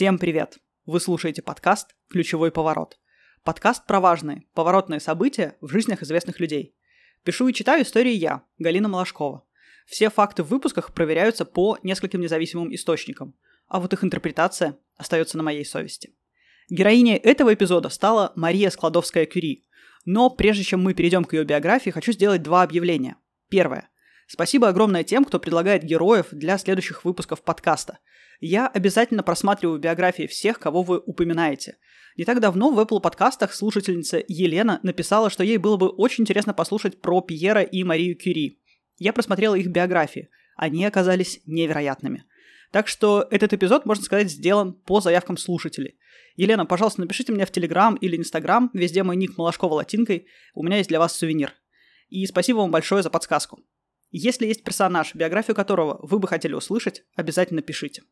Всем привет! Вы слушаете подкаст «Ключевой поворот». Подкаст про важные, поворотные события в жизнях известных людей. Пишу и читаю истории я, Галина Малашкова. Все факты в выпусках проверяются по нескольким независимым источникам, а вот их интерпретация остается на моей совести. Героиней этого эпизода стала Мария Складовская-Кюри. Но прежде чем мы перейдем к ее биографии, хочу сделать два объявления. Первое. Спасибо огромное тем, кто предлагает героев для следующих выпусков подкаста. Я обязательно просматриваю биографии всех, кого вы упоминаете. Не так давно в Apple подкастах слушательница Елена написала, что ей было бы очень интересно послушать про Пьера и Марию Кюри. Я просмотрела их биографии. Они оказались невероятными. Так что этот эпизод, можно сказать, сделан по заявкам слушателей. Елена, пожалуйста, напишите мне в Телеграм или Инстаграм, везде мой ник Малашкова латинкой, у меня есть для вас сувенир. И спасибо вам большое за подсказку. Если есть персонаж, биографию которого вы бы хотели услышать, обязательно пишите.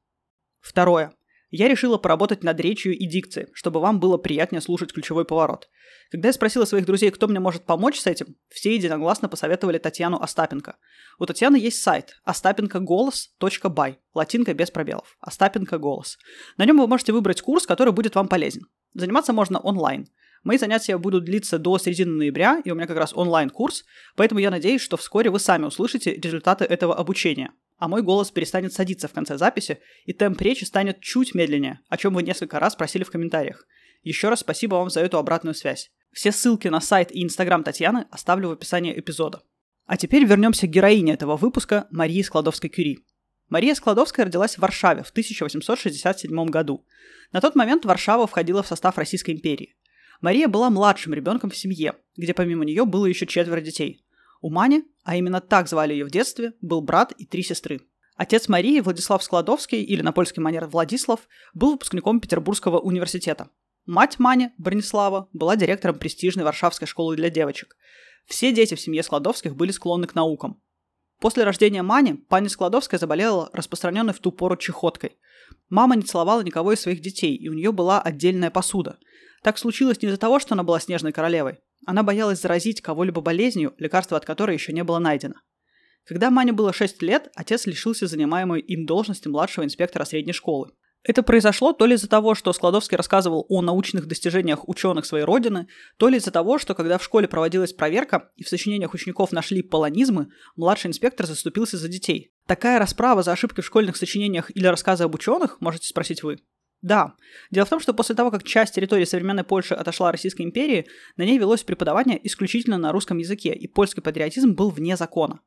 Второе. Я решила поработать над речью и дикцией, чтобы вам было приятнее слушать ключевой поворот. Когда я спросила своих друзей, кто мне может помочь с этим, все единогласно посоветовали Татьяну Остапенко. У Татьяны есть сайт остапенкоголос.бай, латинка без пробелов, Остапенко голос. На нем вы можете выбрать курс, который будет вам полезен. Заниматься можно онлайн. Мои занятия будут длиться до середины ноября, и у меня как раз онлайн-курс, поэтому я надеюсь, что вскоре вы сами услышите результаты этого обучения. А мой голос перестанет садиться в конце записи, и темп речи станет чуть медленнее, о чем вы несколько раз просили в комментариях. Еще раз спасибо вам за эту обратную связь. Все ссылки на сайт и инстаграм Татьяны оставлю в описании эпизода. А теперь вернемся к героине этого выпуска Марии Складовской-Кюри. Мария Складовская родилась в Варшаве в 1867 году. На тот момент Варшава входила в состав Российской империи. Мария была младшим ребенком в семье, где помимо нее было еще четверо детей. У Мани, а именно так звали ее в детстве, был брат и три сестры. Отец Марии, Владислав Складовский, или на польский манер Владислав, был выпускником Петербургского университета. Мать Мани, Бронислава, была директором престижной Варшавской школы для девочек. Все дети в семье Складовских были склонны к наукам. После рождения Мани пани Складовская заболела распространенной в ту пору чехоткой. Мама не целовала никого из своих детей, и у нее была отдельная посуда. Так случилось не из-за того, что она была снежной королевой. Она боялась заразить кого-либо болезнью, лекарство от которой еще не было найдено. Когда Мане было 6 лет, отец лишился занимаемой им должности младшего инспектора средней школы. Это произошло то ли из-за того, что Складовский рассказывал о научных достижениях ученых своей родины, то ли из-за того, что когда в школе проводилась проверка и в сочинениях учеников нашли полонизмы, младший инспектор заступился за детей. Такая расправа за ошибки в школьных сочинениях или рассказы об ученых, можете спросить вы. Да. Дело в том, что после того, как часть территории современной Польши отошла Российской империи, на ней велось преподавание исключительно на русском языке, и польский патриотизм был вне закона.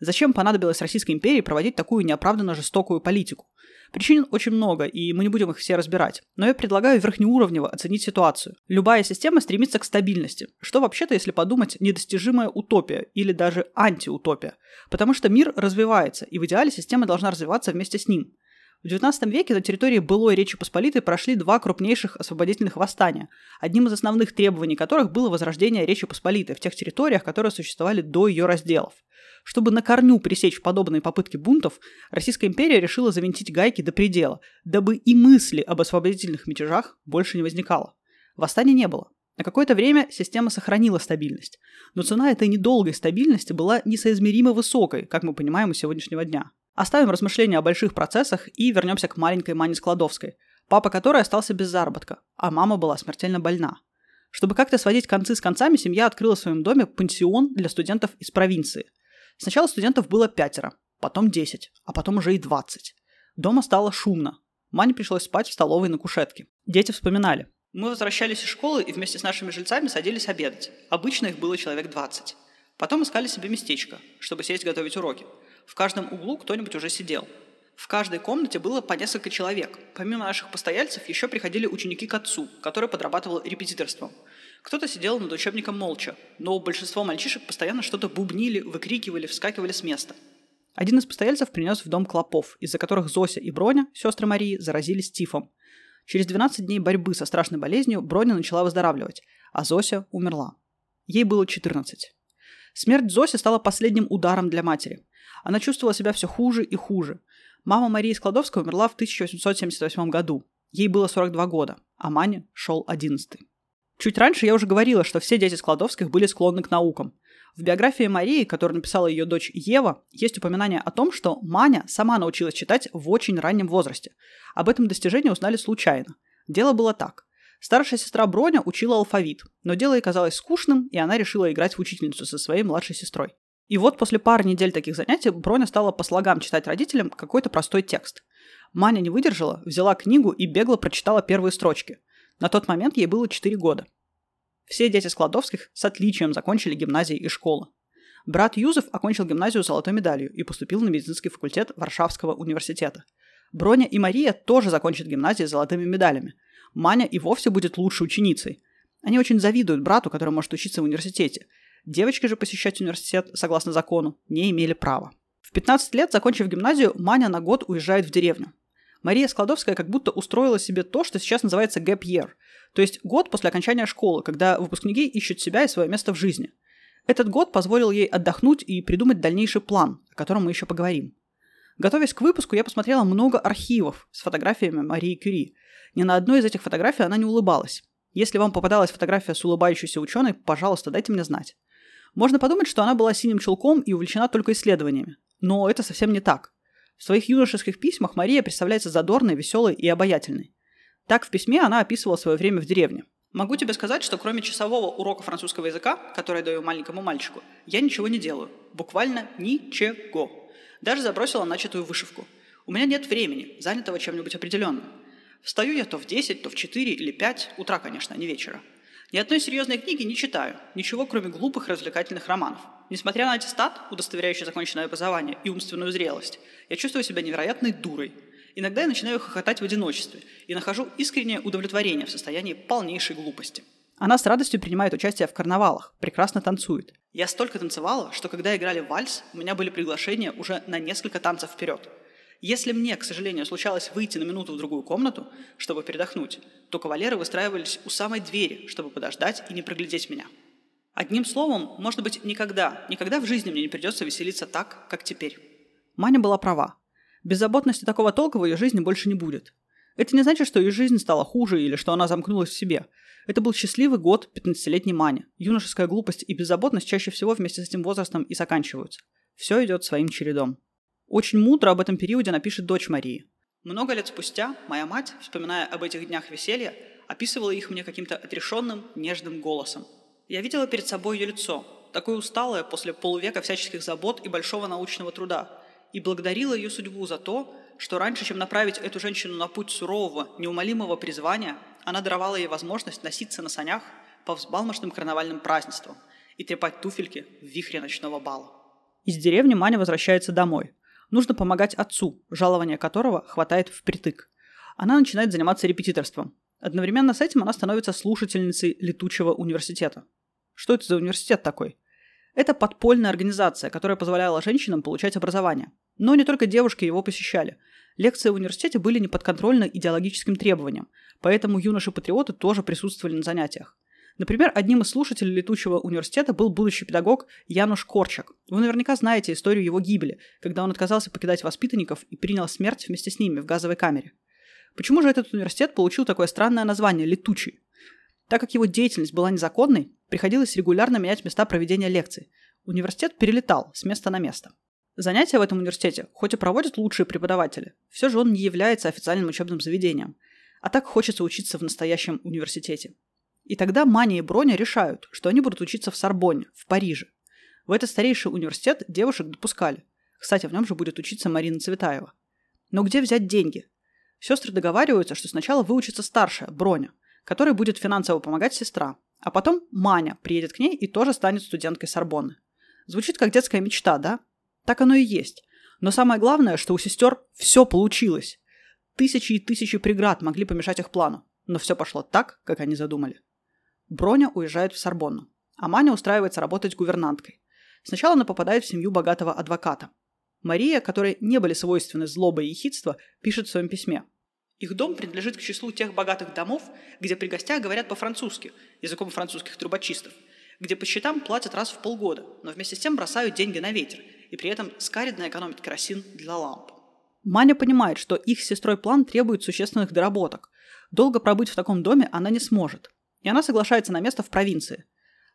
Зачем понадобилось Российской империи проводить такую неоправданно жестокую политику? Причин очень много, и мы не будем их все разбирать. Но я предлагаю верхнеуровнево оценить ситуацию. Любая система стремится к стабильности, что вообще-то, если подумать, недостижимая утопия или даже антиутопия. Потому что мир развивается, и в идеале система должна развиваться вместе с ним. В XIX веке на территории былой Речи Посполитой прошли два крупнейших освободительных восстания, одним из основных требований которых было возрождение Речи Посполитой в тех территориях, которые существовали до ее разделов. Чтобы на корню пресечь подобные попытки бунтов, Российская империя решила завинтить гайки до предела, дабы и мысли об освободительных мятежах больше не возникало. Восстания не было. На какое-то время система сохранила стабильность, но цена этой недолгой стабильности была несоизмеримо высокой, как мы понимаем у сегодняшнего дня. Оставим размышления о больших процессах и вернемся к маленькой Мане Складовской, папа которой остался без заработка, а мама была смертельно больна. Чтобы как-то сводить концы с концами, семья открыла в своем доме пансион для студентов из провинции. Сначала студентов было пятеро, потом десять, а потом уже и двадцать. Дома стало шумно. Мане пришлось спать в столовой на кушетке. Дети вспоминали. Мы возвращались из школы и вместе с нашими жильцами садились обедать. Обычно их было человек двадцать. Потом искали себе местечко, чтобы сесть готовить уроки – в каждом углу кто-нибудь уже сидел. В каждой комнате было по несколько человек. Помимо наших постояльцев еще приходили ученики к отцу, который подрабатывал репетиторством. Кто-то сидел над учебником молча, но большинство мальчишек постоянно что-то бубнили, выкрикивали, вскакивали с места. Один из постояльцев принес в дом клопов, из-за которых Зося и Броня, сестры Марии, заразились тифом. Через 12 дней борьбы со страшной болезнью Броня начала выздоравливать, а Зося умерла. Ей было 14. Смерть Зоси стала последним ударом для матери. Она чувствовала себя все хуже и хуже. Мама Марии Складовской умерла в 1878 году. Ей было 42 года, а Мане шел 11. Чуть раньше я уже говорила, что все дети Складовских были склонны к наукам. В биографии Марии, которую написала ее дочь Ева, есть упоминание о том, что Маня сама научилась читать в очень раннем возрасте. Об этом достижении узнали случайно. Дело было так. Старшая сестра Броня учила алфавит, но дело ей казалось скучным, и она решила играть в учительницу со своей младшей сестрой. И вот после пары недель таких занятий Броня стала по слогам читать родителям какой-то простой текст. Маня не выдержала, взяла книгу и бегло прочитала первые строчки. На тот момент ей было 4 года. Все дети Складовских с отличием закончили гимназии и школы. Брат Юзеф окончил гимназию золотой медалью и поступил на медицинский факультет Варшавского университета. Броня и Мария тоже закончат гимназии с золотыми медалями. Маня и вовсе будет лучшей ученицей. Они очень завидуют брату, который может учиться в университете. Девочки же посещать университет, согласно закону, не имели права. В 15 лет, закончив гимназию, Маня на год уезжает в деревню. Мария Складовская как будто устроила себе то, что сейчас называется gap year, то есть год после окончания школы, когда выпускники ищут себя и свое место в жизни. Этот год позволил ей отдохнуть и придумать дальнейший план, о котором мы еще поговорим. Готовясь к выпуску, я посмотрела много архивов с фотографиями Марии Кюри. Ни на одной из этих фотографий она не улыбалась. Если вам попадалась фотография с улыбающейся ученой, пожалуйста, дайте мне знать. Можно подумать, что она была синим чулком и увлечена только исследованиями. Но это совсем не так. В своих юношеских письмах Мария представляется задорной, веселой и обаятельной. Так в письме она описывала свое время в деревне. Могу тебе сказать, что кроме часового урока французского языка, который я даю маленькому мальчику, я ничего не делаю. Буквально ничего. Даже забросила начатую вышивку. У меня нет времени, занятого чем-нибудь определенным. Встаю я то в 10, то в 4 или 5, утра, конечно, а не вечера. Ни одной серьезной книги не читаю, ничего кроме глупых развлекательных романов. Несмотря на аттестат, удостоверяющий законченное образование и умственную зрелость, я чувствую себя невероятной дурой. Иногда я начинаю хохотать в одиночестве и нахожу искреннее удовлетворение в состоянии полнейшей глупости. Она с радостью принимает участие в карнавалах, прекрасно танцует. Я столько танцевала, что когда играли вальс, у меня были приглашения уже на несколько танцев вперед. Если мне, к сожалению, случалось выйти на минуту в другую комнату, чтобы передохнуть, то кавалеры выстраивались у самой двери, чтобы подождать и не проглядеть меня. Одним словом, может быть, никогда, никогда в жизни мне не придется веселиться так, как теперь. Маня была права. Беззаботности такого толка в ее жизни больше не будет. Это не значит, что ее жизнь стала хуже или что она замкнулась в себе. Это был счастливый год 15-летней Мани. Юношеская глупость и беззаботность чаще всего вместе с этим возрастом и заканчиваются. Все идет своим чередом. Очень мудро об этом периоде напишет дочь Марии. Много лет спустя моя мать, вспоминая об этих днях веселья, описывала их мне каким-то отрешенным, нежным голосом – я видела перед собой ее лицо, такое усталое после полувека всяческих забот и большого научного труда, и благодарила ее судьбу за то, что раньше, чем направить эту женщину на путь сурового, неумолимого призвания, она даровала ей возможность носиться на санях по взбалмошным карнавальным празднествам и трепать туфельки в вихре ночного бала. Из деревни Маня возвращается домой. Нужно помогать отцу, жалования которого хватает впритык. Она начинает заниматься репетиторством. Одновременно с этим она становится слушательницей летучего университета. Что это за университет такой? Это подпольная организация, которая позволяла женщинам получать образование. Но не только девушки его посещали. Лекции в университете были неподконтрольны идеологическим требованиям, поэтому юноши-патриоты тоже присутствовали на занятиях. Например, одним из слушателей летучего университета был будущий педагог Януш Корчак. Вы наверняка знаете историю его гибели, когда он отказался покидать воспитанников и принял смерть вместе с ними в газовой камере. Почему же этот университет получил такое странное название – летучий? Так как его деятельность была незаконной, приходилось регулярно менять места проведения лекций. Университет перелетал с места на место. Занятия в этом университете, хоть и проводят лучшие преподаватели, все же он не является официальным учебным заведением. А так хочется учиться в настоящем университете. И тогда Маня и Броня решают, что они будут учиться в Сорбонне, в Париже. В этот старейший университет девушек допускали. Кстати, в нем же будет учиться Марина Цветаева. Но где взять деньги? Сестры договариваются, что сначала выучится старшая, Броня, которой будет финансово помогать сестра. А потом Маня приедет к ней и тоже станет студенткой Сорбонны. Звучит как детская мечта, да? Так оно и есть. Но самое главное, что у сестер все получилось. Тысячи и тысячи преград могли помешать их плану, но все пошло так, как они задумали. Броня уезжает в Сорбонну, а Маня устраивается работать гувернанткой. Сначала она попадает в семью богатого адвоката. Мария, которой не были свойственны злоба и ехидство, пишет в своем письме – их дом принадлежит к числу тех богатых домов, где при гостях говорят по-французски, языком французских трубочистов, где по счетам платят раз в полгода, но вместе с тем бросают деньги на ветер, и при этом скаридно экономят керосин для ламп. Маня понимает, что их сестрой план требует существенных доработок. Долго пробыть в таком доме она не сможет. И она соглашается на место в провинции.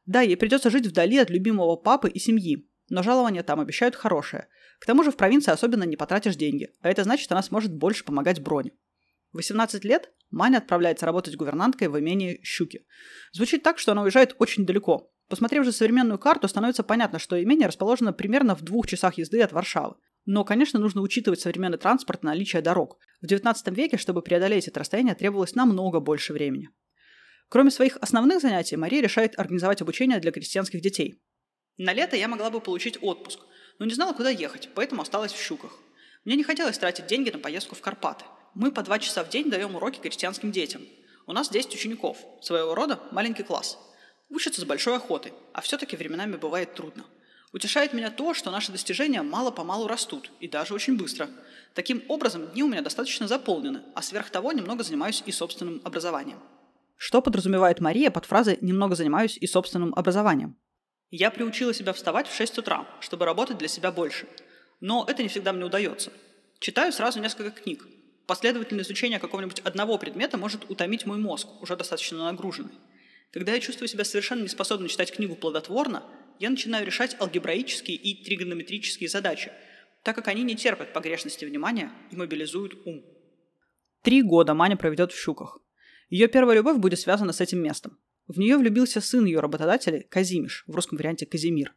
Да, ей придется жить вдали от любимого папы и семьи, но жалования там обещают хорошее. К тому же в провинции особенно не потратишь деньги, а это значит, она сможет больше помогать Броне. В 18 лет Маня отправляется работать гувернанткой в имении Щуки. Звучит так, что она уезжает очень далеко. Посмотрев же современную карту, становится понятно, что имение расположено примерно в двух часах езды от Варшавы. Но, конечно, нужно учитывать современный транспорт и наличие дорог. В 19 веке, чтобы преодолеть это расстояние, требовалось намного больше времени. Кроме своих основных занятий, Мария решает организовать обучение для крестьянских детей. На лето я могла бы получить отпуск, но не знала, куда ехать, поэтому осталась в Щуках. Мне не хотелось тратить деньги на поездку в Карпаты. Мы по два часа в день даем уроки крестьянским детям. У нас 10 учеников, своего рода маленький класс. Учатся с большой охотой, а все-таки временами бывает трудно – Утешает меня то, что наши достижения мало-помалу растут, и даже очень быстро. Таким образом, дни у меня достаточно заполнены, а сверх того немного занимаюсь и собственным образованием. Что подразумевает Мария под фразой «немного занимаюсь и собственным образованием»? Я приучила себя вставать в 6 утра, чтобы работать для себя больше. Но это не всегда мне удается. Читаю сразу несколько книг. Последовательное изучение какого-нибудь одного предмета может утомить мой мозг, уже достаточно нагруженный. Когда я чувствую себя совершенно неспособным читать книгу плодотворно, я начинаю решать алгебраические и тригонометрические задачи, так как они не терпят погрешности внимания и мобилизуют ум. Три года Маня проведет в Щуках. Ее первая любовь будет связана с этим местом. В нее влюбился сын ее работодателя Казимиш, в русском варианте Казимир.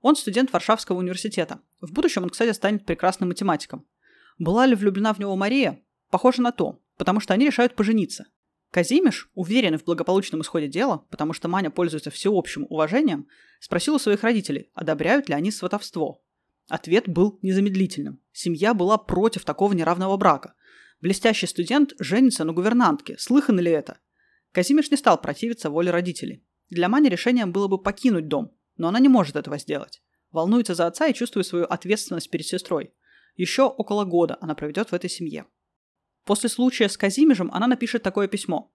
Он студент Варшавского университета. В будущем он, кстати, станет прекрасным математиком. Была ли влюблена в него Мария? Похоже на то, потому что они решают пожениться. Казимиш, уверенный в благополучном исходе дела, потому что Маня пользуется всеобщим уважением, спросил у своих родителей, одобряют ли они сватовство. Ответ был незамедлительным. Семья была против такого неравного брака. Блестящий студент женится на гувернантке. Слыхано ли это? Казимиш не стал противиться воле родителей. Для Мани решением было бы покинуть дом, но она не может этого сделать. Волнуется за отца и чувствует свою ответственность перед сестрой. Еще около года она проведет в этой семье. После случая с Казимежем она напишет такое письмо.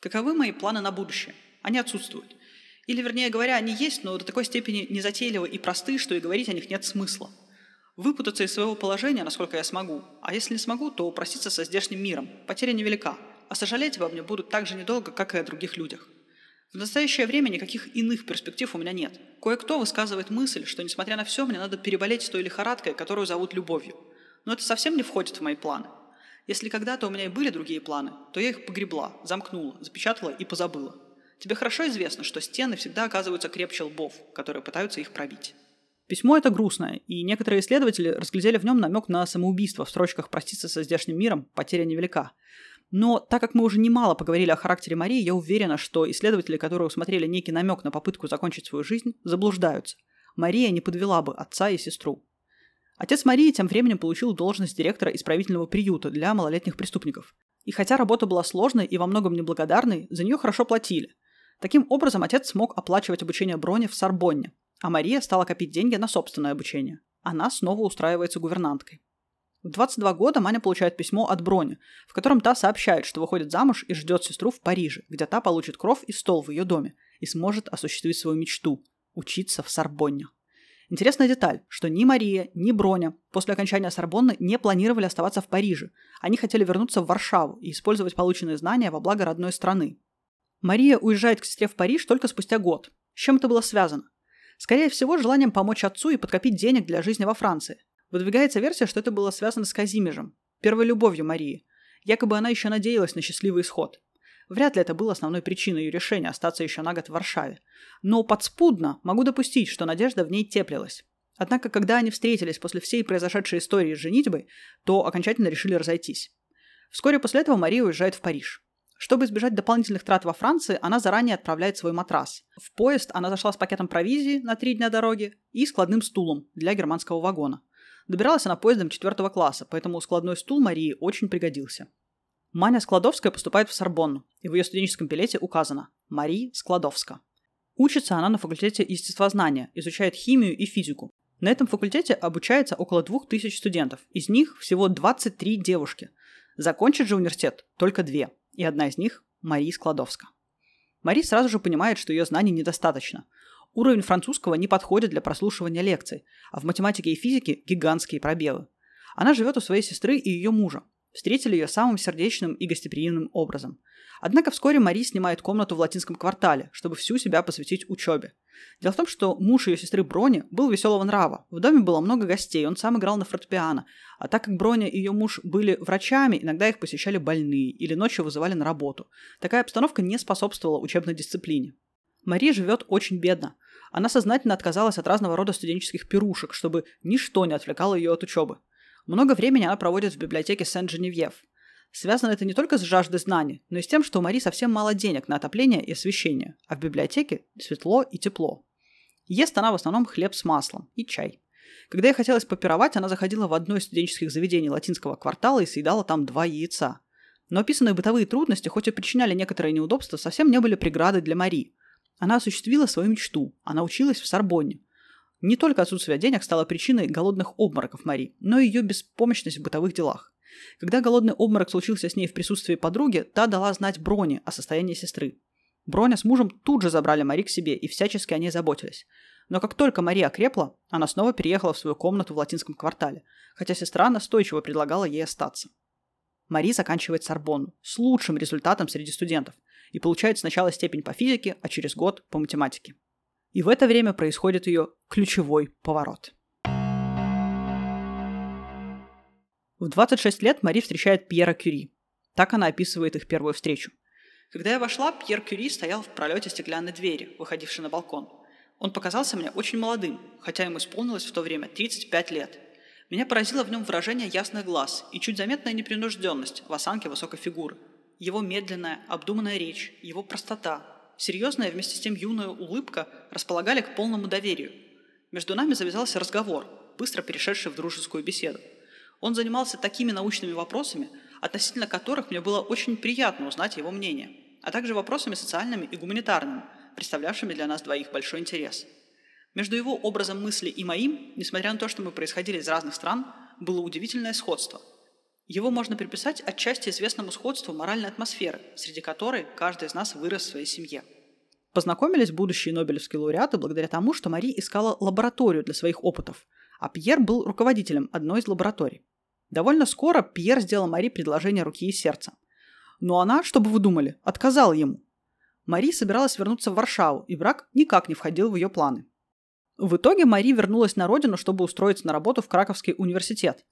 «Каковы мои планы на будущее? Они отсутствуют. Или, вернее говоря, они есть, но до такой степени незатейливы и просты, что и говорить о них нет смысла. Выпутаться из своего положения, насколько я смогу, а если не смогу, то упроститься со здешним миром. Потеря невелика, а сожалеть обо мне будут так же недолго, как и о других людях. В настоящее время никаких иных перспектив у меня нет. Кое-кто высказывает мысль, что, несмотря на все, мне надо переболеть той лихорадкой, которую зовут любовью. Но это совсем не входит в мои планы. Если когда-то у меня и были другие планы, то я их погребла, замкнула, запечатала и позабыла. Тебе хорошо известно, что стены всегда оказываются крепче лбов, которые пытаются их пробить. Письмо это грустное, и некоторые исследователи разглядели в нем намек на самоубийство в строчках «Проститься со здешним миром, потеря невелика». Но так как мы уже немало поговорили о характере Марии, я уверена, что исследователи, которые усмотрели некий намек на попытку закончить свою жизнь, заблуждаются. Мария не подвела бы отца и сестру. Отец Марии тем временем получил должность директора исправительного приюта для малолетних преступников. И хотя работа была сложной и во многом неблагодарной, за нее хорошо платили. Таким образом, отец смог оплачивать обучение Брони в Сорбонне, а Мария стала копить деньги на собственное обучение. Она снова устраивается гувернанткой. В 22 года Маня получает письмо от Брони, в котором та сообщает, что выходит замуж и ждет сестру в Париже, где та получит кров и стол в ее доме и сможет осуществить свою мечту – учиться в Сорбонне. Интересная деталь, что ни Мария, ни Броня после окончания Сорбонны не планировали оставаться в Париже. Они хотели вернуться в Варшаву и использовать полученные знания во благо родной страны. Мария уезжает к сестре в Париж только спустя год. С чем это было связано? Скорее всего, желанием помочь отцу и подкопить денег для жизни во Франции. Выдвигается версия, что это было связано с Казимежем, первой любовью Марии. Якобы она еще надеялась на счастливый исход. Вряд ли это было основной причиной ее решения остаться еще на год в Варшаве. Но подспудно могу допустить, что надежда в ней теплилась. Однако, когда они встретились после всей произошедшей истории с женитьбой, то окончательно решили разойтись. Вскоре после этого Мария уезжает в Париж. Чтобы избежать дополнительных трат во Франции, она заранее отправляет свой матрас. В поезд она зашла с пакетом провизии на три дня дороги и складным стулом для германского вагона. Добиралась она поездом четвертого класса, поэтому складной стул Марии очень пригодился. Маня Складовская поступает в Сорбонну, и в ее студенческом билете указано «Мария Складовска». Учится она на факультете естествознания, изучает химию и физику. На этом факультете обучается около 2000 студентов, из них всего 23 девушки. Закончит же университет только две, и одна из них – Мария Складовска. Мари сразу же понимает, что ее знаний недостаточно. Уровень французского не подходит для прослушивания лекций, а в математике и физике гигантские пробелы. Она живет у своей сестры и ее мужа, встретили ее самым сердечным и гостеприимным образом. Однако вскоре Мари снимает комнату в латинском квартале, чтобы всю себя посвятить учебе. Дело в том, что муж ее сестры Брони был веселого нрава. В доме было много гостей, он сам играл на фортепиано. А так как Броня и ее муж были врачами, иногда их посещали больные или ночью вызывали на работу. Такая обстановка не способствовала учебной дисциплине. Мари живет очень бедно. Она сознательно отказалась от разного рода студенческих пирушек, чтобы ничто не отвлекало ее от учебы. Много времени она проводит в библиотеке Сент-Женевьев. Связано это не только с жаждой знаний, но и с тем, что у Мари совсем мало денег на отопление и освещение, а в библиотеке светло и тепло. Ест она в основном хлеб с маслом и чай. Когда ей хотелось попировать, она заходила в одно из студенческих заведений латинского квартала и съедала там два яйца. Но описанные бытовые трудности, хоть и причиняли некоторые неудобства, совсем не были преградой для Мари. Она осуществила свою мечту. Она училась в Сорбонне. Не только отсутствие денег стало причиной голодных обмороков Мари, но и ее беспомощность в бытовых делах. Когда голодный обморок случился с ней в присутствии подруги, та дала знать Броне о состоянии сестры. Броня с мужем тут же забрали Мари к себе и всячески о ней заботились. Но как только Мария окрепла, она снова переехала в свою комнату в латинском квартале, хотя сестра настойчиво предлагала ей остаться. Мари заканчивает Сорбонну с лучшим результатом среди студентов и получает сначала степень по физике, а через год по математике. И в это время происходит ее ключевой поворот. В 26 лет Мари встречает Пьера Кюри. Так она описывает их первую встречу. Когда я вошла, Пьер Кюри стоял в пролете стеклянной двери, выходившей на балкон. Он показался мне очень молодым, хотя ему исполнилось в то время 35 лет. Меня поразило в нем выражение ясных глаз и чуть заметная непринужденность в осанке высокой фигуры. Его медленная, обдуманная речь, его простота, серьезная вместе с тем юная улыбка располагали к полному доверию. Между нами завязался разговор, быстро перешедший в дружескую беседу. Он занимался такими научными вопросами, относительно которых мне было очень приятно узнать его мнение, а также вопросами социальными и гуманитарными, представлявшими для нас двоих большой интерес. Между его образом мысли и моим, несмотря на то, что мы происходили из разных стран, было удивительное сходство. Его можно приписать отчасти известному сходству моральной атмосферы, среди которой каждый из нас вырос в своей семье. Познакомились будущие нобелевские лауреаты благодаря тому, что Мари искала лабораторию для своих опытов, а Пьер был руководителем одной из лабораторий. Довольно скоро Пьер сделал Мари предложение руки и сердца. Но она, что бы вы думали, отказала ему. Мари собиралась вернуться в Варшаву, и брак никак не входил в ее планы. В итоге Мари вернулась на родину, чтобы устроиться на работу в Краковский университет.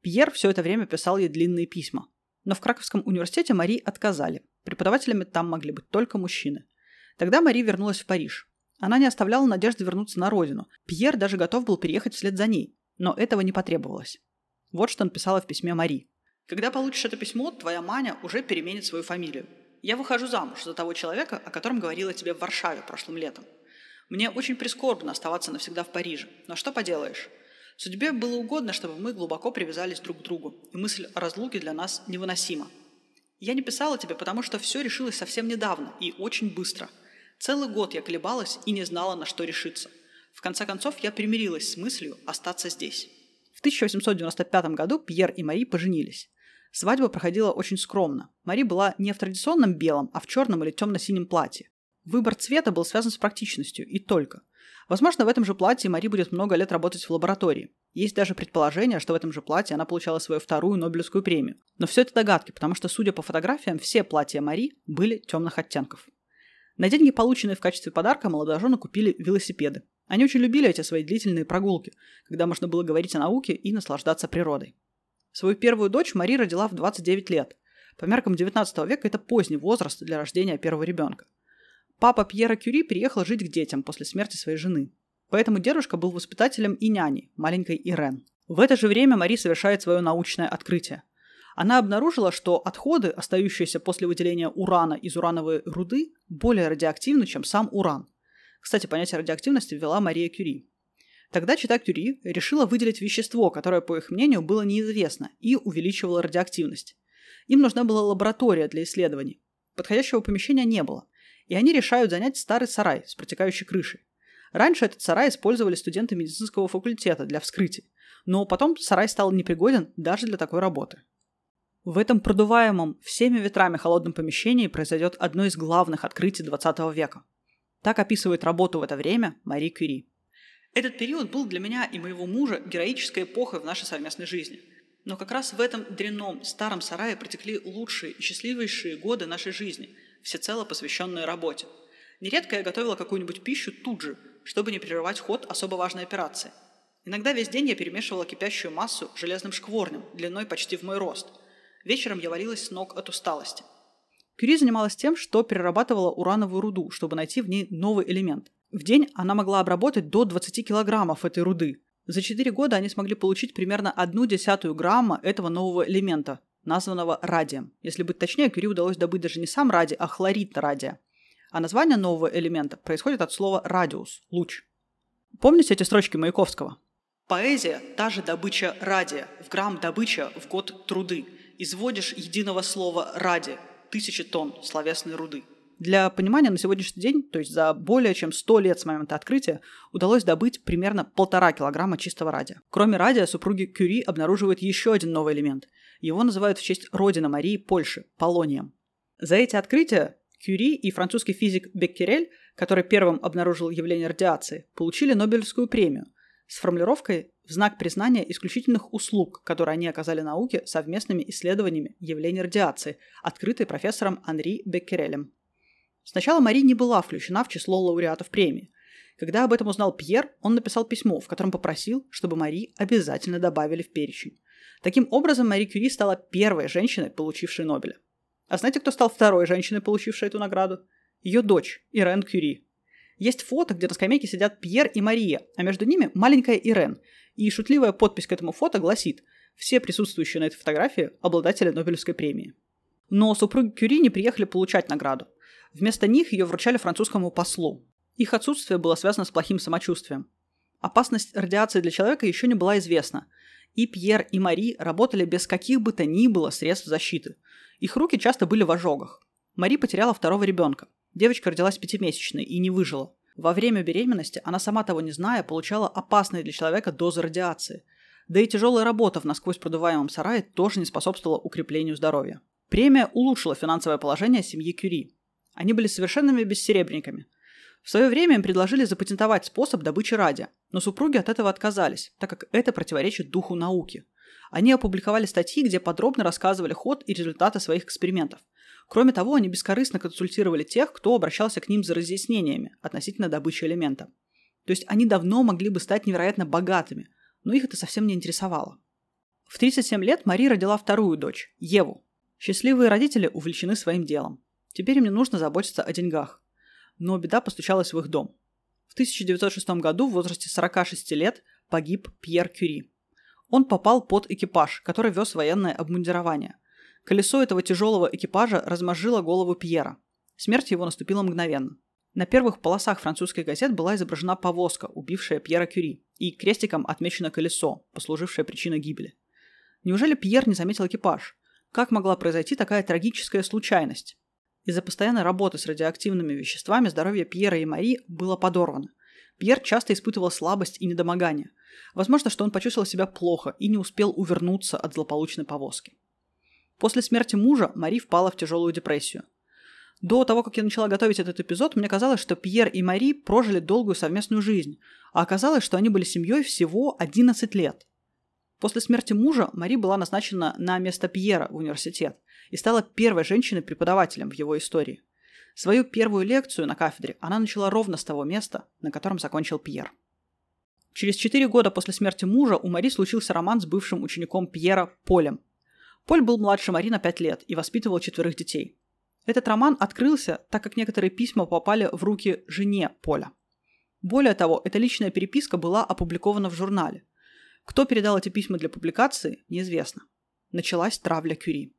Пьер все это время писал ей длинные письма. Но в Краковском университете Мари отказали. Преподавателями там могли быть только мужчины. Тогда Мари вернулась в Париж. Она не оставляла надежды вернуться на родину. Пьер даже готов был переехать вслед за ней. Но этого не потребовалось. Вот что написала в письме Мари. «Когда получишь это письмо, твоя Маня уже переменит свою фамилию. Я выхожу замуж за того человека, о котором говорила тебе в Варшаве прошлым летом. Мне очень прискорбно оставаться навсегда в Париже, но что поделаешь? Судьбе было угодно, чтобы мы глубоко привязались друг к другу, и мысль о разлуке для нас невыносима. Я не писала тебе, потому что все решилось совсем недавно и очень быстро. Целый год я колебалась и не знала, на что решиться. В конце концов, я примирилась с мыслью остаться здесь. 1895 году Пьер и Мари поженились. Свадьба проходила очень скромно. Мари была не в традиционном белом, а в черном или темно-синем платье. Выбор цвета был связан с практичностью, и только. Возможно, в этом же платье Мари будет много лет работать в лаборатории. Есть даже предположение, что в этом же платье она получала свою вторую Нобелевскую премию. Но все это догадки, потому что, судя по фотографиям, все платья Мари были темных оттенков. На деньги, полученные в качестве подарка, молодожены купили велосипеды. Они очень любили эти свои длительные прогулки, когда можно было говорить о науке и наслаждаться природой. Свою первую дочь Мари родила в 29 лет. По меркам 19 века это поздний возраст для рождения первого ребенка. Папа Пьера Кюри приехал жить к детям после смерти своей жены. Поэтому дедушка был воспитателем и няней, маленькой Ирен. В это же время Мари совершает свое научное открытие. Она обнаружила, что отходы, остающиеся после выделения урана из урановой руды, более радиоактивны, чем сам уран. Кстати, понятие радиоактивности ввела Мария Кюри. Тогда чита Кюри решила выделить вещество, которое, по их мнению, было неизвестно и увеличивало радиоактивность. Им нужна была лаборатория для исследований. Подходящего помещения не было, и они решают занять старый сарай с протекающей крышей. Раньше этот сарай использовали студенты медицинского факультета для вскрытий, но потом сарай стал непригоден даже для такой работы. В этом продуваемом всеми ветрами холодном помещении произойдет одно из главных открытий 20 века. Так описывает работу в это время Мари Кюри. Этот период был для меня и моего мужа героической эпохой в нашей совместной жизни. Но как раз в этом дрянном старом сарае протекли лучшие и счастливейшие годы нашей жизни, всецело посвященные работе. Нередко я готовила какую-нибудь пищу тут же, чтобы не прерывать ход особо важной операции. Иногда весь день я перемешивала кипящую массу железным шкворнем, длиной почти в мой рост. Вечером я валилась с ног от усталости. Кюри занималась тем, что перерабатывала урановую руду, чтобы найти в ней новый элемент. В день она могла обработать до 20 килограммов этой руды, за 4 года они смогли получить примерно одну десятую грамма этого нового элемента, названного радием. Если быть точнее, Кюри удалось добыть даже не сам радий, а хлорид радия. А название нового элемента происходит от слова «радиус» – «луч». Помните эти строчки Маяковского? Поэзия – та же добыча радия, в грамм добыча в год труды. Изводишь единого слова ради, тысячи тонн словесной руды – для понимания, на сегодняшний день, то есть за более чем 100 лет с момента открытия, удалось добыть примерно полтора килограмма чистого радия. Кроме радия, супруги Кюри обнаруживают еще один новый элемент. Его называют в честь родины Марии Польши – полонием. За эти открытия Кюри и французский физик Беккерель, который первым обнаружил явление радиации, получили Нобелевскую премию с формулировкой в знак признания исключительных услуг, которые они оказали науке совместными исследованиями явления радиации, открытой профессором Анри Беккерелем. Сначала Мари не была включена в число лауреатов премии. Когда об этом узнал Пьер, он написал письмо, в котором попросил, чтобы Мари обязательно добавили в перечень. Таким образом, Мари Кюри стала первой женщиной, получившей Нобеля. А знаете, кто стал второй женщиной, получившей эту награду? Ее дочь, Ирен Кюри. Есть фото, где на скамейке сидят Пьер и Мария, а между ними маленькая Ирен. И шутливая подпись к этому фото гласит «Все присутствующие на этой фотографии – обладатели Нобелевской премии». Но супруги Кюри не приехали получать награду. Вместо них ее вручали французскому послу. Их отсутствие было связано с плохим самочувствием. Опасность радиации для человека еще не была известна. И Пьер, и Мари работали без каких бы то ни было средств защиты. Их руки часто были в ожогах. Мари потеряла второго ребенка. Девочка родилась пятимесячной и не выжила. Во время беременности она сама того не зная получала опасные для человека дозы радиации. Да и тяжелая работа в насквозь продуваемом сарае тоже не способствовала укреплению здоровья. Премия улучшила финансовое положение семьи Кюри. Они были совершенными бессеребренниками. В свое время им предложили запатентовать способ добычи радия, но супруги от этого отказались, так как это противоречит духу науки. Они опубликовали статьи, где подробно рассказывали ход и результаты своих экспериментов. Кроме того, они бескорыстно консультировали тех, кто обращался к ним за разъяснениями относительно добычи элемента. То есть они давно могли бы стать невероятно богатыми, но их это совсем не интересовало. В 37 лет Мари родила вторую дочь, Еву. Счастливые родители увлечены своим делом. Теперь им не нужно заботиться о деньгах. Но беда постучалась в их дом. В 1906 году в возрасте 46 лет погиб Пьер Кюри. Он попал под экипаж, который вез военное обмундирование. Колесо этого тяжелого экипажа размозжило голову Пьера. Смерть его наступила мгновенно. На первых полосах французских газет была изображена повозка, убившая Пьера Кюри, и крестиком отмечено колесо, послужившее причиной гибели. Неужели Пьер не заметил экипаж? Как могла произойти такая трагическая случайность? Из-за постоянной работы с радиоактивными веществами здоровье Пьера и Мари было подорвано. Пьер часто испытывал слабость и недомогание. Возможно, что он почувствовал себя плохо и не успел увернуться от злополучной повозки. После смерти мужа Мари впала в тяжелую депрессию. До того, как я начала готовить этот эпизод, мне казалось, что Пьер и Мари прожили долгую совместную жизнь, а оказалось, что они были семьей всего 11 лет. После смерти мужа Мари была назначена на место Пьера в университет – и стала первой женщиной-преподавателем в его истории. Свою первую лекцию на кафедре она начала ровно с того места, на котором закончил Пьер. Через четыре года после смерти мужа у Мари случился роман с бывшим учеником Пьера Полем. Поль был младше Мари на пять лет и воспитывал четверых детей. Этот роман открылся, так как некоторые письма попали в руки жене Поля. Более того, эта личная переписка была опубликована в журнале. Кто передал эти письма для публикации, неизвестно. Началась травля Кюри.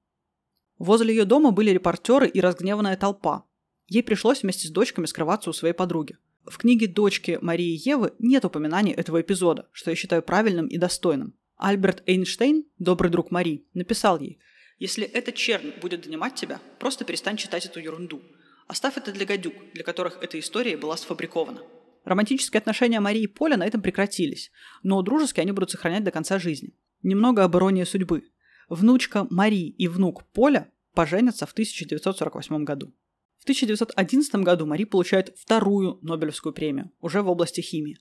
Возле ее дома были репортеры и разгневанная толпа. Ей пришлось вместе с дочками скрываться у своей подруги. В книге дочки Марии Евы нет упоминания этого эпизода, что я считаю правильным и достойным. Альберт Эйнштейн, добрый друг Мари, написал ей, «Если этот чернь будет донимать тебя, просто перестань читать эту ерунду. Оставь это для гадюк, для которых эта история была сфабрикована». Романтические отношения Марии и Поля на этом прекратились, но дружеские они будут сохранять до конца жизни. Немного об иронии судьбы. Внучка Мари и внук Поля поженятся в 1948 году. В 1911 году Мари получает вторую Нобелевскую премию, уже в области химии.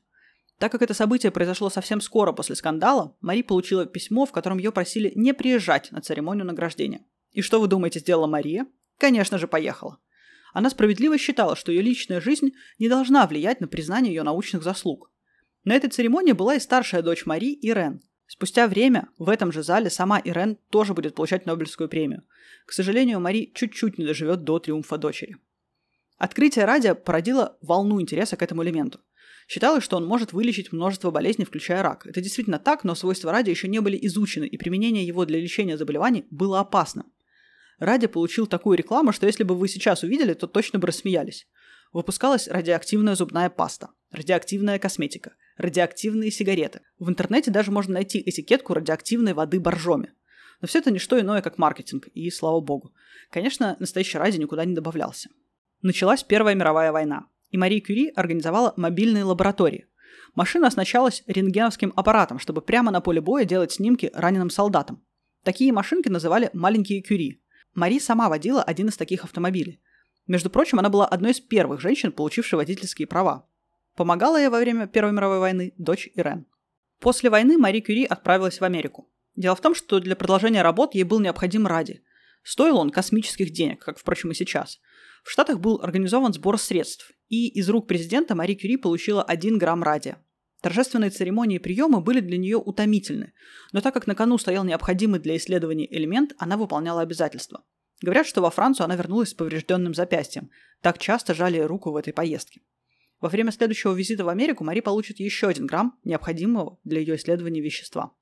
Так как это событие произошло совсем скоро после скандала, Мари получила письмо, в котором ее просили не приезжать на церемонию награждения. И что вы думаете, сделала Мария? Конечно же, поехала. Она справедливо считала, что ее личная жизнь не должна влиять на признание ее научных заслуг. На этой церемонии была и старшая дочь Мари, Ирен. Спустя время в этом же зале сама Ирен тоже будет получать Нобелевскую премию. К сожалению, Мари чуть-чуть не доживет до триумфа дочери. Открытие радио породило волну интереса к этому элементу. Считалось, что он может вылечить множество болезней, включая рак. Это действительно так, но свойства радия еще не были изучены, и применение его для лечения заболеваний было опасным. Радия получил такую рекламу, что если бы вы сейчас увидели, то точно бы рассмеялись. Выпускалась радиоактивная зубная паста, радиоактивная косметика, радиоактивные сигареты. В интернете даже можно найти этикетку радиоактивной воды боржоми. Но все это не что иное, как маркетинг, и слава богу. Конечно, настоящий радий никуда не добавлялся. Началась Первая мировая война и Мари Кюри организовала мобильные лаборатории. Машина оснащалась рентгеновским аппаратом, чтобы прямо на поле боя делать снимки раненым солдатам. Такие машинки называли «маленькие Кюри». Мари сама водила один из таких автомобилей. Между прочим, она была одной из первых женщин, получившей водительские права. Помогала ей во время Первой мировой войны дочь Ирен. После войны Мари Кюри отправилась в Америку. Дело в том, что для продолжения работ ей был необходим ради. Стоил он космических денег, как, впрочем, и сейчас. В Штатах был организован сбор средств, и из рук президента Мари Кюри получила 1 грамм радия. Торжественные церемонии и приемы были для нее утомительны, но так как на кону стоял необходимый для исследований элемент, она выполняла обязательства. Говорят, что во Францию она вернулась с поврежденным запястьем. Так часто жали руку в этой поездке. Во время следующего визита в Америку Мари получит еще один грамм необходимого для ее исследования вещества.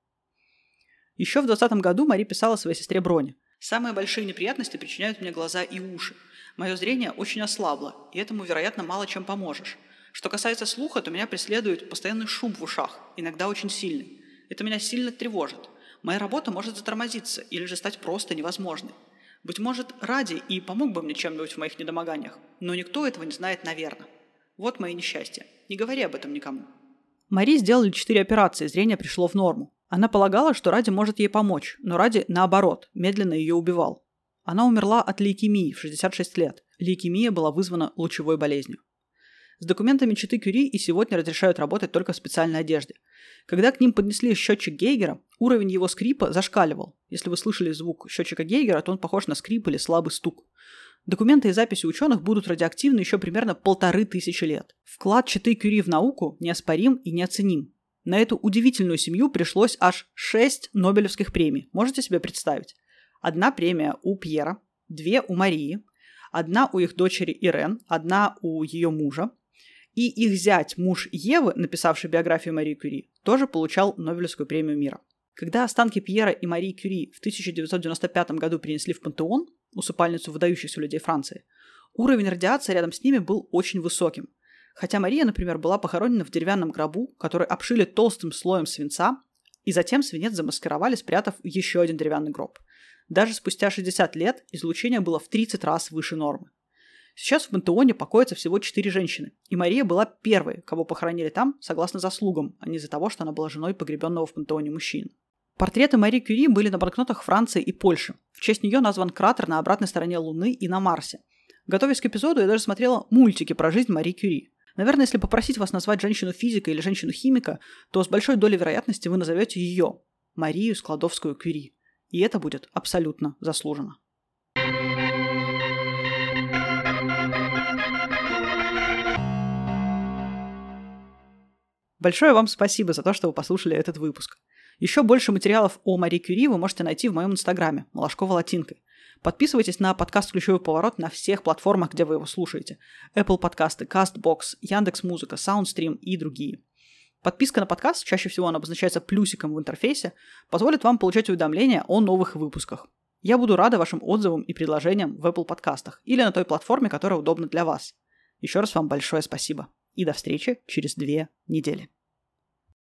Еще в 2020 году Мари писала своей сестре Броне. «Самые большие неприятности причиняют мне глаза и уши. Мое зрение очень ослабло, и этому, вероятно, мало чем поможешь. Что касается слуха, то меня преследует постоянный шум в ушах, иногда очень сильный. Это меня сильно тревожит. Моя работа может затормозиться или же стать просто невозможной. Быть может, ради и помог бы мне чем-нибудь в моих недомоганиях, но никто этого не знает, наверное. Вот мои несчастья. Не говори об этом никому. Мари сделали четыре операции, зрение пришло в норму. Она полагала, что Ради может ей помочь, но Ради, наоборот, медленно ее убивал. Она умерла от лейкемии в 66 лет. Лейкемия была вызвана лучевой болезнью. С документами Читы Кюри и сегодня разрешают работать только в специальной одежде. Когда к ним поднесли счетчик Гейгера, уровень его скрипа зашкаливал. Если вы слышали звук счетчика Гейгера, то он похож на скрип или слабый стук. Документы и записи ученых будут радиоактивны еще примерно полторы тысячи лет. Вклад Читы Кюри в науку неоспорим и неоценим. На эту удивительную семью пришлось аж шесть Нобелевских премий. Можете себе представить? Одна премия у Пьера, две у Марии, одна у их дочери Ирен, одна у ее мужа. И их зять, муж Евы, написавший биографию Марии Кюри, тоже получал Нобелевскую премию мира. Когда останки Пьера и Марии Кюри в 1995 году принесли в Пантеон, усыпальницу выдающихся людей Франции, уровень радиации рядом с ними был очень высоким. Хотя Мария, например, была похоронена в деревянном гробу, который обшили толстым слоем свинца, и затем свинец замаскировали, спрятав еще один деревянный гроб – даже спустя 60 лет излучение было в 30 раз выше нормы. Сейчас в пантеоне покоятся всего 4 женщины, и Мария была первой, кого похоронили там согласно заслугам, а не из-за того, что она была женой погребенного в пантеоне мужчин. Портреты Марии Кюри были на банкнотах Франции и Польши. В честь нее назван кратер на обратной стороне Луны и на Марсе. Готовясь к эпизоду, я даже смотрела мультики про жизнь Марии Кюри. Наверное, если попросить вас назвать женщину физика или женщину химика, то с большой долей вероятности вы назовете ее – Марию Складовскую Кюри. И это будет абсолютно заслуженно. Большое вам спасибо за то, что вы послушали этот выпуск. Еще больше материалов о Мари Кюри вы можете найти в моем инстаграме Малашкова латинкой. Подписывайтесь на подкаст «Ключевой поворот» на всех платформах, где вы его слушаете. Apple подкасты, CastBox, Яндекс.Музыка, Soundstream и другие. Подписка на подкаст, чаще всего она обозначается плюсиком в интерфейсе, позволит вам получать уведомления о новых выпусках. Я буду рада вашим отзывам и предложениям в Apple подкастах или на той платформе, которая удобна для вас. Еще раз вам большое спасибо. И до встречи через две недели.